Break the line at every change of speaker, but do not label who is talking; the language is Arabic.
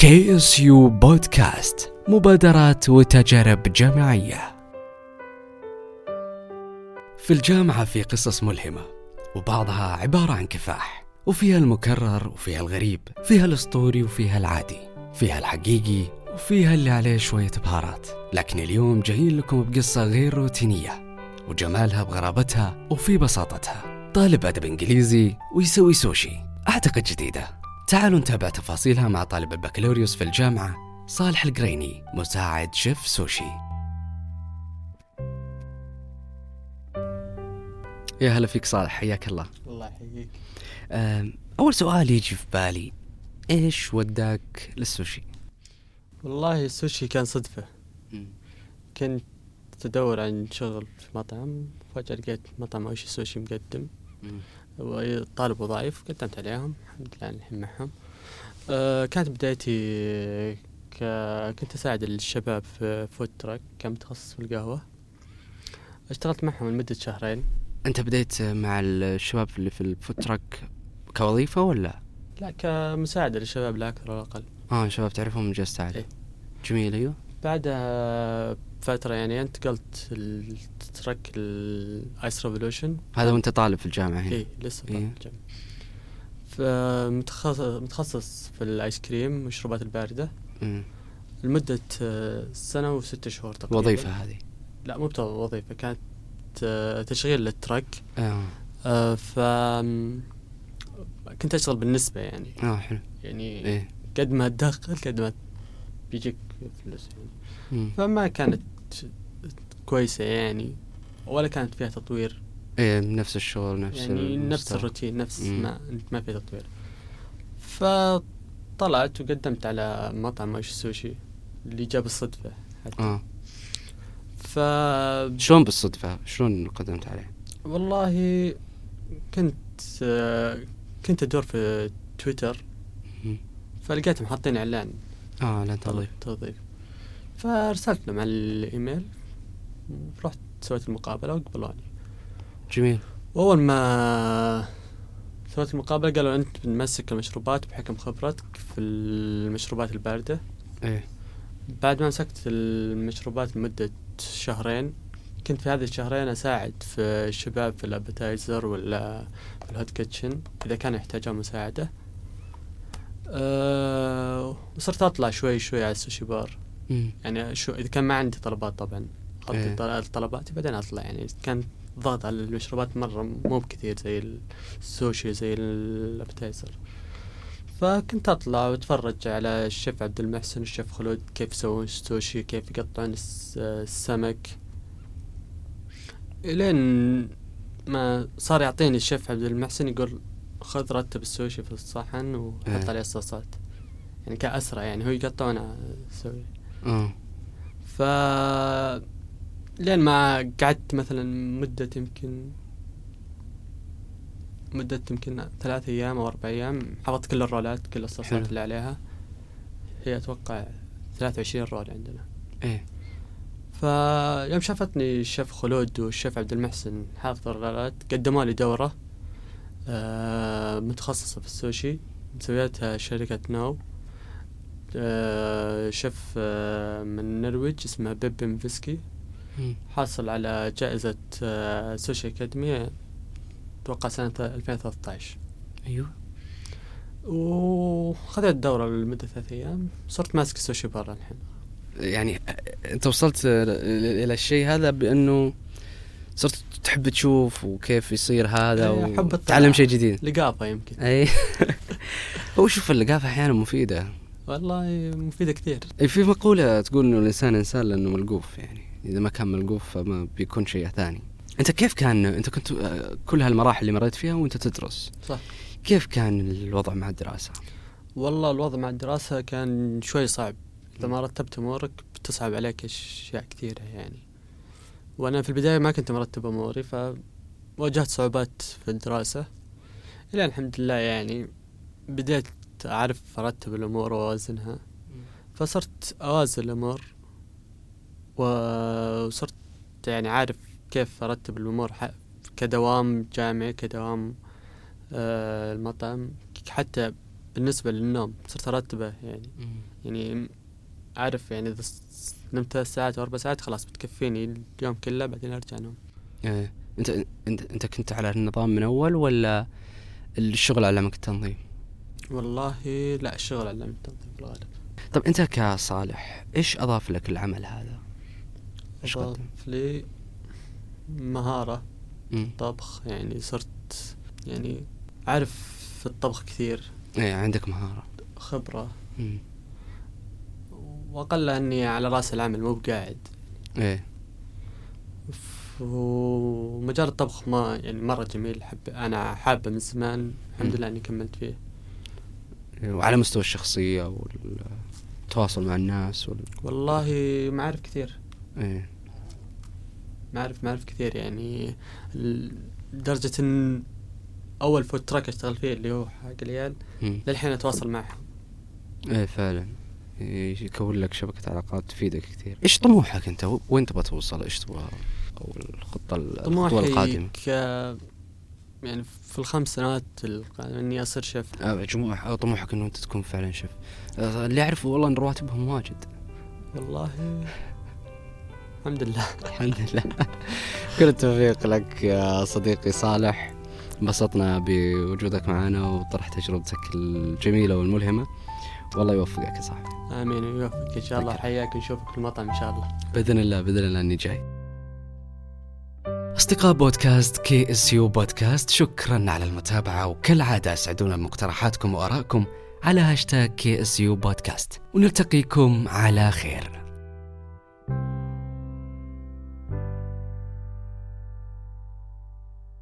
KSU Podcast مبادرات وتجارب جامعية. في الجامعة في قصص ملهمة وبعضها عبارة عن كفاح وفيها المكرر وفيها الغريب فيها الأسطوري وفيها العادي فيها الحقيقي وفيها اللي عليه شوية بهارات. لكن اليوم جايين لكم بقصة غير روتينية وجمالها بغرابتها وفي بساطتها. طالب أدب إنجليزي ويسوي سوشي. أعتقد جديدة. تعالوا نتابع تفاصيلها مع طالب البكالوريوس في الجامعة صالح القريني مساعد شيف سوشي. يا هلا فيك صالح حياك الله.
الله يحييك.
أول سؤال يجي في بالي إيش وداك للسوشي؟
والله السوشي كان صدفة. كنت أدور عن شغل في مطعم فجأة لقيت مطعم أوشي سوشي مقدم. طالب وظائف قدمت عليهم الحمد لله الحين معهم أه كانت بدايتي ك... كنت أساعد الشباب في food truck كان متخصص في القهوة؟ اشتغلت معهم لمدة شهرين.
أنت بديت مع الشباب اللي في ال food truck كوظيفة ولا؟
لا كمساعدة للشباب لا أكثر ولا أقل
آه شباب تعرفهم من جلست عادي
إيه.
جميل أيوه.
بعدها فترة يعني انتقلت ال truck ال Ice Revolution.
هذا وأنت طالب في الجامعة هنا.
اي لسه
إيه.
طالب جامعي فمتخصص متخصص في ال ice cream والمشروبات الباردة.
مم.
لمدة سنة وستة شهور تقريبا.
وظيفة هذه.
لا مو وظيفة كانت تشغيل لل truck
آه.
آه، ف م- كنت أشتغل بالنسبة يعني.
آه حلو.
يعني
إيه.
قد ما تدخل قد ما بيجيك فلوس يعني. فما كانت كويسة يعني ولا كانت فيها تطوير
إيه نفس الشغل نفس
يعني نفس. الروتين نفس
مم.
ما ما في تطوير فطلعت وقدمت على مطعم وش سوشي اللي جاب الصدفة حتى
آه
ف
شلون بالصدفة؟ شلون قدمت عليه؟
والله كنت كنت أدور في تويتر. فلقيتهم حاطين إعلان
آه لا توظيف
توظيف فارسلت لهم على الإيميل. ورحت سويت المقابلة وقبلوني.
جميل.
وأول ما سويت المقابلة قالوا أنت بنمسك المشروبات بحكم خبرتك في المشروبات الباردة.
إيه.
بعد ما مسكت المشروبات لمدة شهرين كنت في هذه الشهرين أساعد في الشباب في ال appetizer ولا في ال hot kitchen إذا كانوا يحتاجون مساعدة. أه وصرت أطلع شوي شوي على ال sushi bar.
مم.
يعني شو إذا كان ما عندي طلبات طبعا. اغطي طل- طلباتي بعدين أطلع. يعني كان ضغط على المشروبات مرة مو بكثير زي السوشي زي ال appetizer فكنت أطلع وأتفرج على الشيف عبد المحسن والشيف خلود كيف يسوون السوشي كيف يقطعون الس- السمك. إلين ما صار يعطيني الشيف عبد المحسن يقول خذ رتب السوشي في الصحن وحط
إيه.
عليه الصوصات. يعني كأسرع يعني هو يقطع وأنا أسوي
آه.
ف لين ما قعدت مثلا مدة يمكن مدة يمكن ثلاث أيام أو أربع أيام حفظت كل الرولات كل. الصوصات اللي عليها. هي أتوقع ثلاثة وعشرين رول عندنا.
إيه.
فيوم شافتني الشيف خلود والشيف عبد المحسن حافظ الرولات قدموا لي دورة. متخصصة في السوشي. مسويتها شركة نو آه شيف آه من النرويج اسمه بيبي فيسكي.
مم.
حاصل على جائزة آه sushi academy أتوقع سنة 2013
أيوه.
وخذيت الدورة لمدة ثلاث أيام. صرت ماسك السوشي برا الحين.
يعني آه، أنت وصلت إلى الشيء هذا بأنه صرت تحب تشوف وكيف يصير هذا
إيه،.
وتعلم شيء جديد.
لقافة يمكن.
اي هو شوف اللقافه أحيانا مفيدة.
والله مفيدة كثير.
أي في مقولة تقول إنه الإنسان إنسان لأنه ملقوف يعني إذا ما كان ملقوف فما بيكون شيء ثاني. أنت كيف كان أنت كنت آه، كل هالمراحل اللي مريت فيها وأنت تدرس
صح.
كيف كان الوضع مع الدراسة؟
والله الوضع مع الدراسة كان شوي صعب. إذا ما رتبت أمورك بتصعب عليك أشياء كثيرة يعني. وأنا في البداية ما كنت مرتب أموري فواجهت صعوبات في الدراسة. إلى الحمد لله يعني بديت أعرف أرتب الأمور وأوازنها. فصرت أوازن الأمور وصرت يعني عارف كيف أرتب الأمور كدوام جامعي كدوام آه المطعم حتى بالنسبة للنوم صرت أرتبه يعني. يعني أعرف يعني إذا س- نمت ثلاث ساعات أو أربع ساعات خلاص بتكفيني اليوم كله بعدين أرجع أنام
إيه. أنت أنت أنت كنت على النظام من أول ولا الشغل علمك التنظيم؟
والله لا الشغل علمني التنظيم في الغالب
طب أنت كصالح إيش أضاف لك العمل هذا؟ إيش قدم؟
أضاف لي مهارة
مم.
طبخ يعني صرت يعني أعرف في الطبخ كثير
إيه عندك مهارة
خبرة
مم.
وأقل أني على رأس العمل مو بقاعد. إيه. ومجال الطبخ ما يعني مرة جميل حب أنا حابه من زمان الحمد. لله إني كملت فيه.
وعلى مستوى الشخصية والتواصل مع الناس وال...
والله معارف كثير.
إيه.
معارف معارف كثير يعني لدرجة إن أول food truck أشتغل فيه اللي هو حق العيال. للحين أتواصل معهم.
إيه فعلا. يكون لك شبكة علاقات تفيدك كثير إيش طموحك أنت؟ وين تبغى توصل؟ إيش تبغى؟ أو الخطة الخطوة القادمة.
ك يعني في الخمس سنوات القادمة إني أصير شيف.
آه، جموح أو طموحك إنه أنت تكون فعلا شيف. آه، اللي أعرفه والله إن رواتبهم واجد.
والله. الحمد لله.
الحمد لله. كل التوفيق لك يا صديقي صالح. انبسطنا بوجودك معنا وطرح تجربتك الجميلة والملهمة. والله يوفقك يا صاحبي.
آمين ويوفقك إن شاء الله. حياك نشوفك في المطعم إن شاء الله.
بإذن الله بإذن الله إني جاي. أصدقاء بودكاست KSU Podcast شكرا على المتابعة وكالعادة أسعدونا بمقترحاتكم وآرائكم على هاشتاج كي إس يو بودكاست. ونلتقيكم على خير.